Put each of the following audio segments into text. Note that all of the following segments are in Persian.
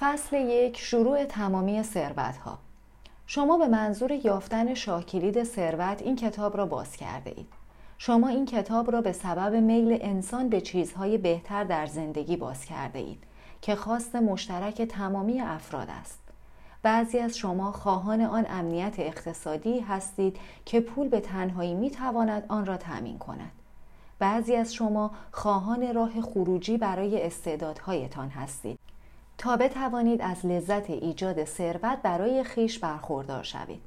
فصل یک شروع تمامی ثروت ها شما به منظور یافتن شاکلید ثروت این کتاب را باز کرده اید. شما این کتاب را به سبب میل انسان به چیزهای بهتر در زندگی باز کرده اید که خواست مشترک تمامی افراد است. بعضی از شما خواهان آن امنیت اقتصادی هستید که پول به تنهایی می تواند آن را تأمین کند. بعضی از شما خواهان راه خروجی برای استعدادهایتان هستید. بتوانید از لذت ایجاد ثروت برای خیش برخوردار شوید.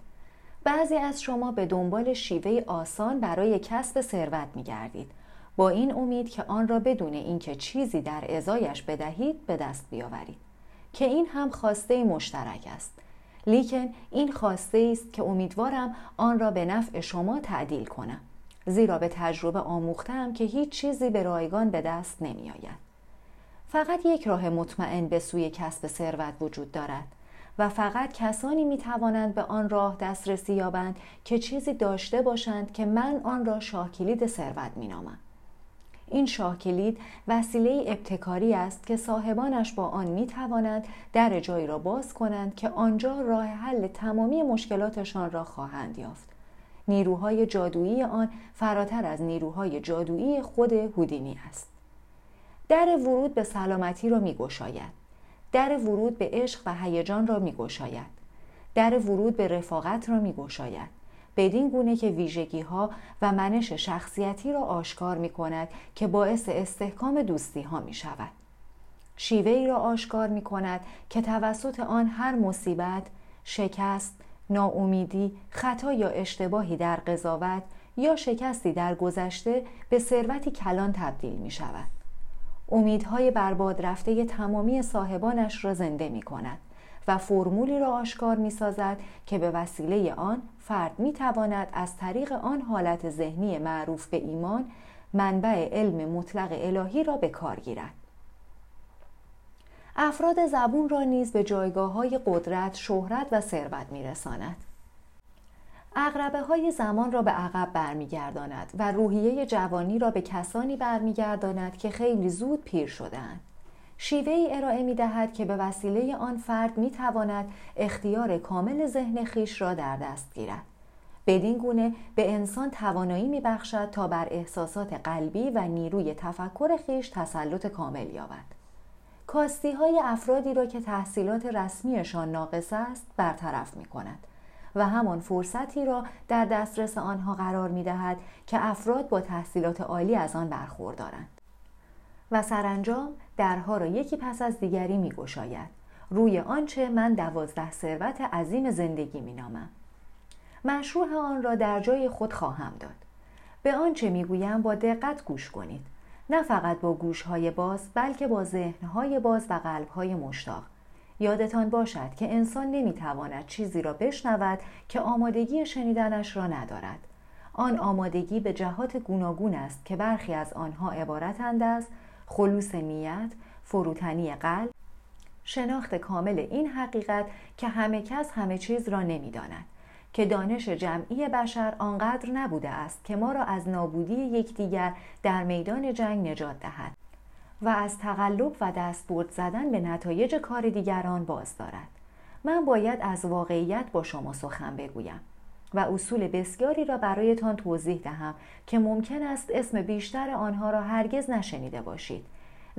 بعضی از شما به دنبال شیوه آسان برای کسب ثروت می گردید با این امید که آن را بدون اینکه چیزی در ازایش بدهید به دست بیاورید. که این هم خواسته مشترک است. لیکن این خواسته است که امیدوارم آن را به نفع شما تعدیل کنم. زیرا به تجربه آموختم که هیچ چیزی به رایگان به دست نمی آید. فقط یک راه مطمئن به سوی کسب ثروت وجود دارد و فقط کسانی می توانند به آن راه دسترسی یابند که چیزی داشته باشند که من آن را شاکلید ثروت می نامم. این شاه کلید وسیله ابتکاری است که صاحبانش با آن می توانند در جایی را باز کنند که آنجا راه حل تمامی مشکلاتشان را خواهند یافت. نیروهای جادویی آن فراتر از نیروهای جادویی خود هودینی است. در ورود به سلامتی را می گشاید. در ورود به عشق و هیجان را می گشاید. در ورود به رفاقت را می گشاید. بدین گونه که ویژگی ها و منش شخصیتی را آشکار می کند که باعث استحکام دوستی ها می شود. شیوه ای را آشکار می کند که توسط آن هر مصیبت، شکست، ناامیدی، خطا یا اشتباهی در قضاوت یا شکستی در گذشته به ثروتی کلان تبدیل می شود. امیدهای برباد رفته تمامی صاحبانش را زنده می کند و فرمولی را آشکار می سازد که به وسیله آن فرد می تواند از طریق آن حالت ذهنی معروف به ایمان منبع علم مطلق الهی را به کار گیرد. افراد زبون را نیز به جایگاه های قدرت، شهرت و ثروت می رساند. اغربه های زمان را به عقب برمیگرداند و روحیه جوانی را به کسانی برمیگرداند که خیلی زود پیر شدهاند. شیوه ای ارائه می دهد که به وسیله آن فرد می تواند اختیار کامل ذهن خیش را در دست گیرد. بدین گونه به انسان توانایی می بخشد تا بر احساسات قلبی و نیروی تفکر خیش تسلط کامل یابد. کاستی های افرادی را که تحصیلات رسمیشان ناقص است برطرف می کند و همان فرصتی را در دسترس آنها قرار می دهد که افراد با تحصیلات عالی از آن برخوردارند. و سرانجام درها را یکی پس از دیگری می گشاید. روی آنچه من دوازده ثروت عظیم زندگی می نامم. مشروع آن را در جای خود خواهم داد. به آنچه می گویم با دقت گوش کنید. نه فقط با گوشهای باز بلکه با ذهنهای باز و قلبهای مشتاق. یادتان باشد که انسان نمی‌تواند چیزی را بشنود که آمادگی شنیدنش را ندارد. آن آمادگی به جهات گوناگون است که برخی از آنها عبارتند از خلوص نیت، فروتنی قلب، شناخت کامل این حقیقت که همه کس همه چیز را نمی‌داند که دانش جمعی بشر آنقدر نبوده است که ما را از نابودی یکدیگر در میدان جنگ نجات دهد و از تقلب و دستبرد زدن به نتایج کار دیگران باز دارد. من باید از واقعیت با شما سخن بگویم و اصول بسیاری را برایتان توضیح دهم که ممکن است اسم بیشتر آنها را هرگز نشنیده باشید.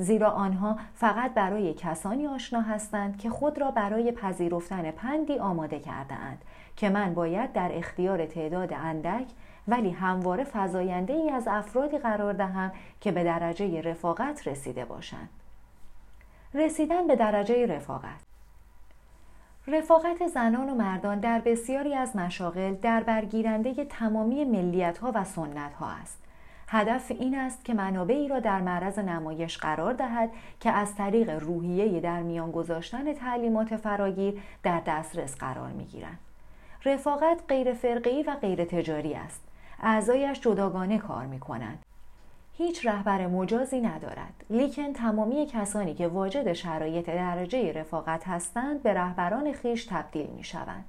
زیرا آنها فقط برای کسانی آشنا هستند که خود را برای پذیرفتن پندی آماده کرده اند که من باید در اختیار تعداد اندک ولی همواره فضاینده ای از افرادی قرار دهم که به درجه رفاقت رسیده باشند. رسیدن به درجه رفاقت رفاقت زنان و مردان در بسیاری از مشاغل در برگیرنده تمامی ملیت ها و سنت ها است. هدف این است که منابعی را در معرض نمایش قرار دهد که از طریق روحیه در میان گذاشتن تعلیمات فراگیر در دسترس قرار می گیرند. رفاقت غیر فرقی و غیر تجاری است. اعضایش جداگانه کار می کنند. هیچ رهبر مجازی ندارد لیکن تمامی کسانی که واجد شرایط درجه رفاقت هستند به رهبران خیش تبدیل می شوند.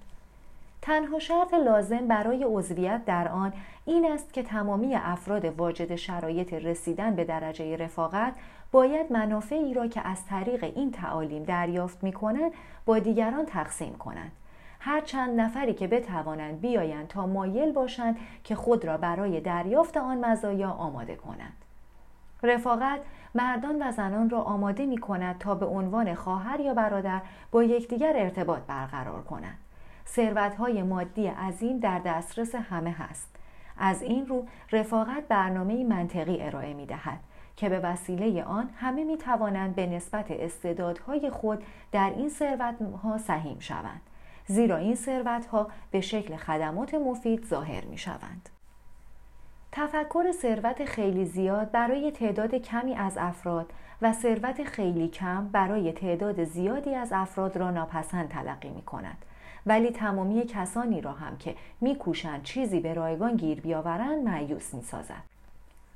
تنها شرط لازم برای عضویت در آن این است که تمامی افراد واجد شرایط رسیدن به درجه رفاقت باید منافعی را که از طریق این تعالیم دریافت می کنند با دیگران تقسیم کنند. هر چند نفری که بتوانند بیایند تا مایل باشند که خود را برای دریافت آن مزایا آماده کنند. رفاقت مردان و زنان را آماده می کند تا به عنوان خواهر یا برادر با یکدیگر ارتباط برقرار کنند. ثروت‌های مادی عظیم در دسترس همه هست. از این رو رفاقت برنامه منطقی ارائه می دهد که به وسیله آن همه می توانند به نسبت استعدادهای خود در این ثروتها سهیم شوند. زیرا این ثروتها به شکل خدمات مفید ظاهر می شوند. تفکر ثروت خیلی زیاد برای تعداد کمی از افراد و ثروت خیلی کم برای تعداد زیادی از افراد را ناپسند تلقی می کند. ولی تمامی کسانی را هم که میکوشند چیزی به رایگان گیر بیاورند معیوس می‌سازد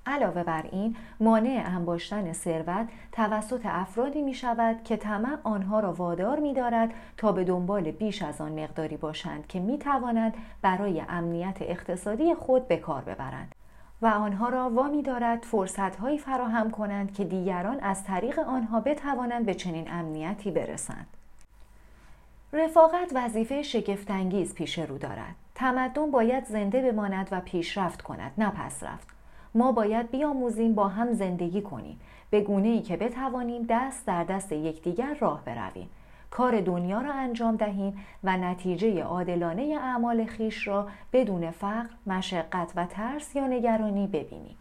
علاوه بر این مانع انباشتن ثروت توسط افرادی می شود که طمع آنها را وادار می دارد تا به دنبال بیش از آن مقداری باشند که می توانند برای امنیت اقتصادی خود به کار ببرند و آنها را وامی دارد فرصتهایی فراهم کنند که دیگران از طریق آنها بتوانند به چنین امنیتی برسند. رفاقت وظیفه شگفتانگیز پیش رو دارد. تمدن باید زنده بماند و پیشرفت کند نه پس رفت. ما باید بیاموزیم با هم زندگی کنیم به گونه ای که بتوانیم دست در دست یکدیگر راه برویم. کار دنیا را انجام دهیم و نتیجه عادلانه اعمال خیش را بدون فقر، مشقت و ترس یا نگرانی ببینیم.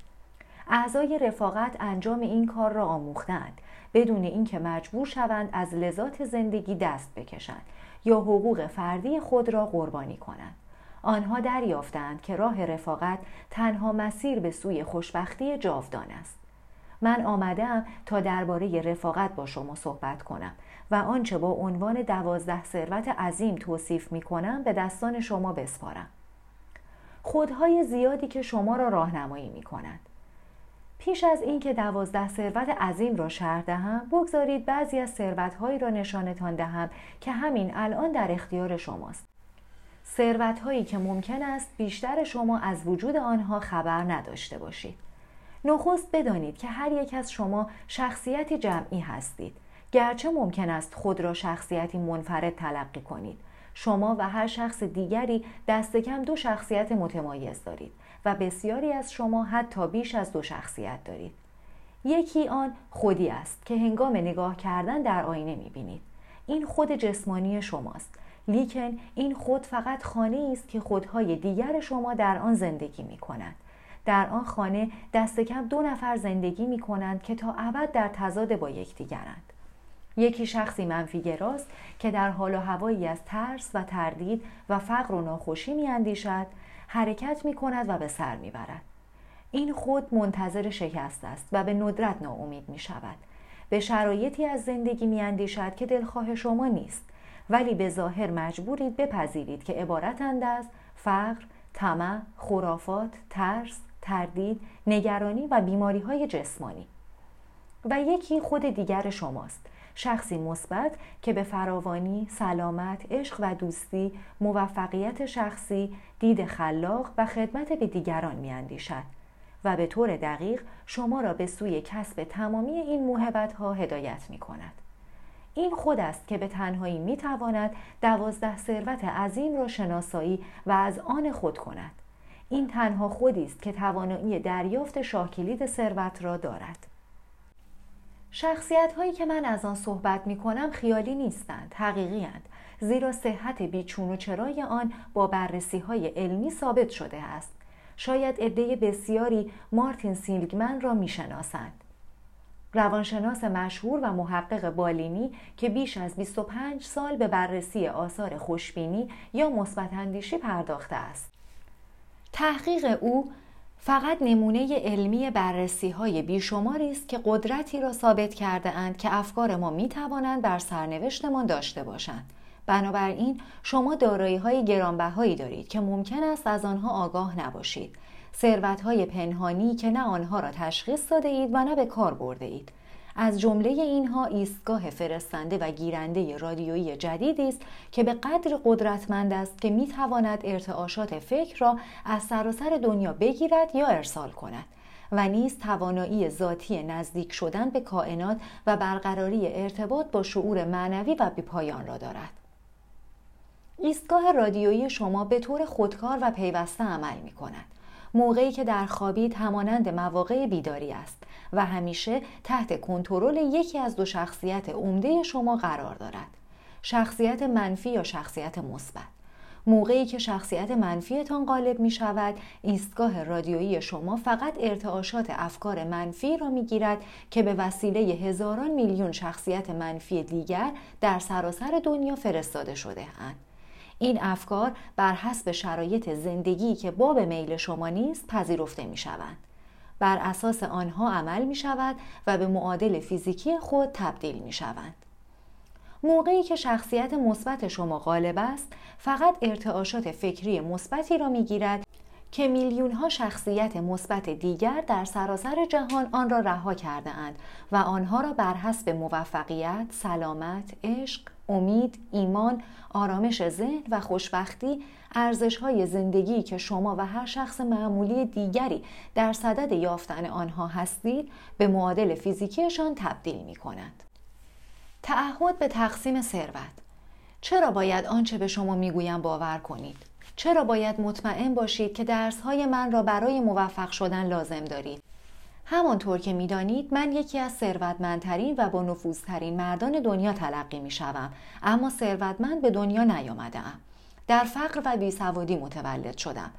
اعضای رفاقت انجام این کار را آموختند. بدون اینکه مجبور شوند از لذات زندگی دست بکشند یا حقوق فردی خود را قربانی کنند. آنها دریافتند که راه رفاقت تنها مسیر به سوی خوشبختی جاودان است. من آمدم تا درباره رفاقت با شما صحبت کنم و آنچه با عنوان دوازده ثروت عظیم توصیف می کنم به دستان شما بسپارم. خودهای زیادی که شما را راهنمایی می کنند. پیش از اینکه دوازده ثروت عظیم را شرح دهم بگذارید بعضی از ثروتهایی را نشانتان دهم که همین الان در اختیار شماست. ثروتهایی که ممکن است بیشتر شما از وجود آنها خبر نداشته باشید. نخست بدانید که هر یک از شما شخصیتی جمعی هستید. گرچه ممکن است خود را شخصیتی منفرد تلقی کنید. شما و هر شخص دیگری دست کم دو شخصیت متمایز دارید. و بسیاری از شما حتی بیش از دو شخصیت دارید یکی آن خودی است که هنگام نگاه کردن در آینه می‌بینید این خود جسمانی شماست لیکن این خود فقط خانه است که خودهای دیگر شما در آن زندگی می کنند. در آن خانه دست کم دو نفر زندگی می کنند که تا ابد در تضاد با یکدیگرند. یکی شخصی منفیگراست که در حال و هوایی از ترس و تردید و فقر و ناخوشی می اندیشد حرکت می کند و به سر می برد. این خود منتظر شکست است و به ندرت ناامید می شود. به شرایطی از زندگی می اندیشد که دلخواه شما نیست ولی به ظاهر مجبورید بپذیرید که عبارتند از فقر، طمع، خرافات، ترس، تردید، نگرانی و بیماری های جسمانی و یکی خود دیگر شماست شخصی مثبت که به فراوانی، سلامت، عشق و دوستی، موفقیت شخصی، دید خلاق و خدمت به دیگران میاندیشد و به طور دقیق شما را به سوی کسب تمامی این موهبت ها هدایت می کند. این خود است که به تنهایی می تواند دوازده ثروت عظیم را شناسایی و از آن خود کند. این تنها خودی است که توانایی دریافت شاکلید ثروت را دارد. شخصیت هایی که من از آن صحبت می کنم خیالی نیستند، حقیقی هند. زیرا صحت بیچون و چرای آن با بررسی های علمی ثابت شده است. شاید عده بسیاری مارتین سیلگمن را می‌شناسند. روانشناس مشهور و محقق بالینی که بیش از 25 سال به بررسی آثار خوشبینی یا مثبت پرداخته است. تحقیق او فقط نمونه علمی بررسی های بیشماری است که قدرتی را ثابت کرده اند که افکار ما می توانند بر سرنوشتمان داشته باشند. بنابراین شما دارایی های گرانبهایی دارید که ممکن است از آنها آگاه نباشید. ثروت های پنهانی که نه آنها را تشخیص داده اید و نه به کار برده اید. از جمله اینها ایستگاه فرستنده و گیرنده رادیویی جدیدی است که به قدر قدرتمند است که می‌تواند ارتعاشات فکر را از سراسر دنیا بگیرد یا ارسال کند و نیز توانایی ذاتی نزدیک شدن به کائنات و برقراری ارتباط با شعور معنوی و بیپایان را دارد. ایستگاه رادیویی شما به طور خودکار و پیوسته عمل می کند. موقعی که در خوابید همانند مواقع بیداری است و همیشه تحت کنترل یکی از دو شخصیت عمده شما قرار دارد. شخصیت منفی یا شخصیت مثبت. موقعی که شخصیت منفیتان غالب می شود ایستگاه رادیویی شما فقط ارتعاشات افکار منفی را می گیرد که به وسیله هزاران میلیون شخصیت منفی دیگر در سراسر دنیا فرستاده شده اند. این افکار بر حسب شرایط زندگی که باب میل شما نیست پذیرفته می شوند. بر اساس آنها عمل می شود و به معادل فیزیکی خود تبدیل می شوند. موقعی که شخصیت مثبت شما غالب است فقط ارتعاشات فکری مثبتی را می‌گیرد که میلیون ها شخصیت مثبت دیگر در سراسر جهان آن را رها کرده اند و آنها را بر حسب موفقیت، سلامت، عشق، امید، ایمان، آرامش ذهن و خوشبختی ارزش های زندگی که شما و هر شخص معمولی دیگری در صدد یافتن آنها هستید به معادل فیزیکیشان تبدیل می کند. تعهد به تقسیم ثروت. چرا باید آنچه به شما می‌گویم باور کنید؟ چرا باید مطمئن باشید که درسهای من را برای موفق شدن لازم دارید؟ همانطور که می‌دانید من یکی از ثروتمندترین و با نفوذترین مردان دنیا تلقی می شوم اما ثروتمند به دنیا نیامده در فقر و بیسوادی متولد شدم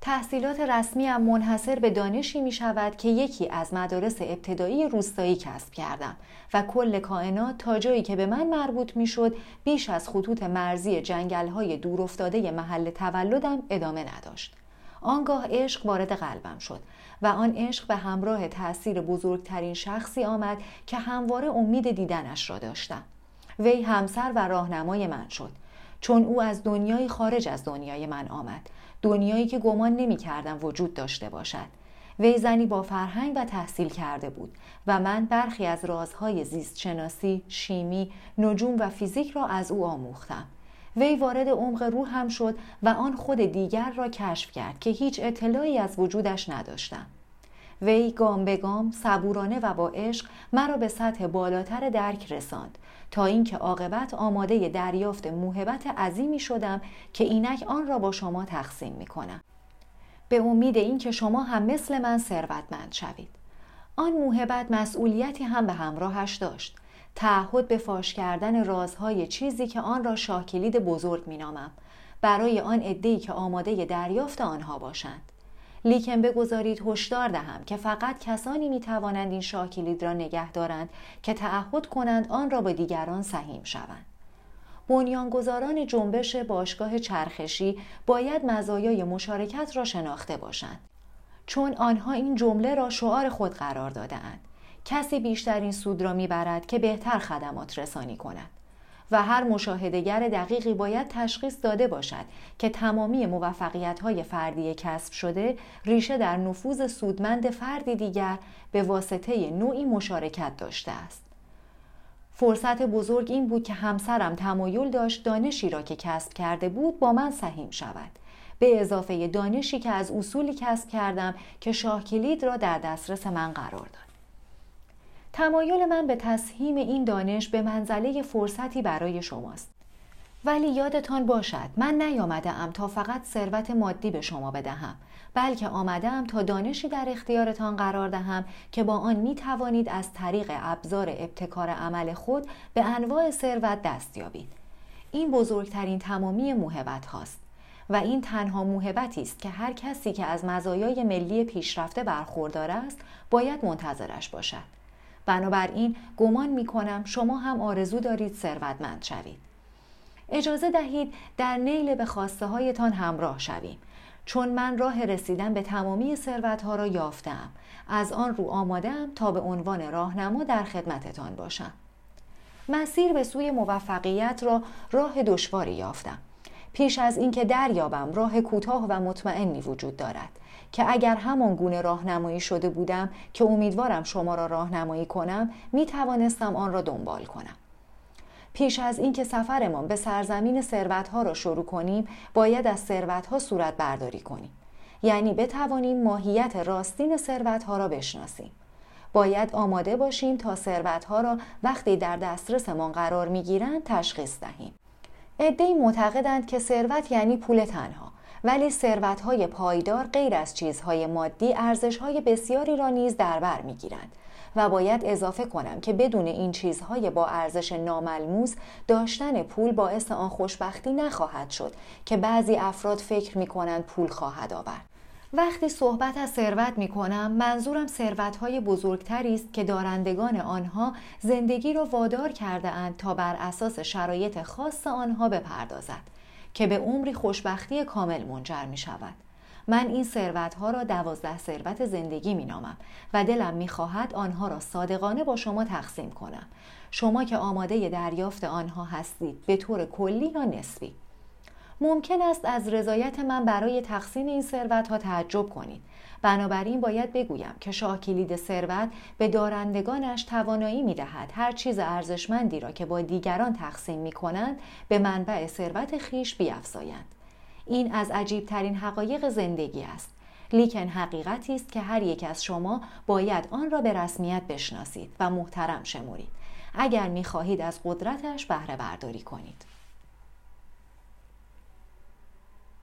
تحصیلات رسمی هم منحصر به دانشی می شود که یکی از مدارس ابتدایی روستایی کسب کردم و کل کائنات تا جایی که به من مربوط می شد بیش از خطوط مرزی جنگل های دور افتاده محل تولدم ادامه نداشت. آنگاه عشق وارد قلبم شد و آن عشق به همراه تأثیر بزرگترین شخصی آمد که همواره امید دیدنش را داشتم. وی همسر و راهنمای من شد چون او از دنیای خارج از دنیای من آمد دنیایی که گمان نمی کردم وجود داشته باشد وی زنی با فرهنگ و تحصیل کرده بود و من برخی از رازهای زیست شناسی، شیمی، نجوم و فیزیک را از او آموختم. وی وارد عمق روحم شد و آن خود دیگر را کشف کرد که هیچ اطلاعی از وجودش نداشتم. وی گام به گام صبورانه و با عشق مرا به سطح بالاتر درک رساند تا اینکه عاقبت آماده دریافت موهبت عظیمی شدم که اینک آن را با شما تقسیم می کنم. به امید اینکه شما هم مثل من ثروتمند شوید. آن موهبت مسئولیتی هم به همراهش داشت. تعهد به فاش کردن رازهای چیزی که آن را شاکلید بزرگ مینامم برای آن عدهای که آماده دریافت آنها باشند. لیکن بگذارید هشدار دهم که فقط کسانی می توانند این شاه کلید را نگه دارند که تعهد کنند آن را به دیگران سهیم شوند. بنیانگذاران جنبش باشگاه چرخشی باید مزایای مشارکت را شناخته باشند چون آنها این جمله را شعار خود قرار دادهاند کسی بیشترین سود را می‌برد که بهتر خدمات رسانی کند و هر مشاهدهگر دقیقی باید تشخیص داده باشد که تمامی موفقیت های فردی کسب شده ریشه در نفوذ سودمند فردی دیگر به واسطه نوعی مشارکت داشته است. فرصت بزرگ این بود که همسرم تمایل داشت دانشی را که کسب کرده بود با من سهیم شود. به اضافه دانشی که از اصولی کسب کردم که شاه کلید را در دسترس من قرار داد. تمایل من به تسهیم این دانش به منزله فرصتی برای شماست. ولی یادتان باشد من نیامده ام تا فقط ثروت مادی به شما بدهم بلکه آمده ام تا دانشی در اختیارتان قرار دهم که با آن می توانید از طریق ابزار ابتکار عمل خود به انواع ثروت دست یابید این بزرگترین تمامی موهبت هاست و این تنها موهبتی است که هر کسی که از مزایای ملی پیشرفته برخوردار است باید منتظرش باشد بنابراین گمان می کنم شما هم آرزو دارید ثروتمند شوید. اجازه دهید در نیل به خواسته هایتان همراه شویم. چون من راه رسیدن به تمامی ثروت ها را یافتم از آن رو آمادم تا به عنوان راهنما در خدمتتان باشم. مسیر به سوی موفقیت را راه دشواری یافتم. پیش از اینکه دریابم راه کوتاه و مطمئنی وجود دارد که اگر همان گونه راهنمایی شده بودم که امیدوارم شما را راهنمایی کنم می توانستم آن را دنبال کنم. پیش از اینکه سفرمان به سرزمین ثروتها را شروع کنیم باید از ثروتها صورت برداری کنیم. یعنی بتوانیم ماهیت راستین ثروتها را بشناسیم. باید آماده باشیم تا ثروتها را وقتی در دسترسمان قرار می‌گیرند تشخیص دهیم. عدهای معتقدند که ثروت یعنی پول تنها ولی ثروتهای پایدار غیر از چیزهای مادی ارزشهای بسیاری را نیز در بر می‌گیرند و باید اضافه کنم که بدون این چیزهای با ارزش ناملموس داشتن پول باعث آن خوشبختی نخواهد شد که بعضی افراد فکر می کنند پول خواهد آورد. وقتی صحبت از ثروت می کنم منظورم ثروت های بزرگتری است که دارندگان آنها زندگی را وادار کرده اند تا بر اساس شرایط خاص آنها بپردازد که به عمری خوشبختی کامل منجر می شود. من این ثروت ها را دوازده ثروت زندگی می نامم و دلم می خواهد آنها را صادقانه با شما تقسیم کنم. شما که آماده دریافت آنها هستید به طور کلی یا نسبی. ممکن است از رضایت من برای تقسیم این ثروت ها تعجب کنید. بنابراین باید بگویم که شاه کلید ثروت به دارندگانش توانایی می دهد هر چیز ارزشمندی را که با دیگران تقسیم می کنند به منبع ثروت خیش بیافزایند این از عجیب ترین حقایق زندگی است. لیکن حقیقتی است که هر یک از شما باید آن را به رسمیت بشناسید و محترم شمرید. اگر می خواهید از قدرتش بهره برداری کنید.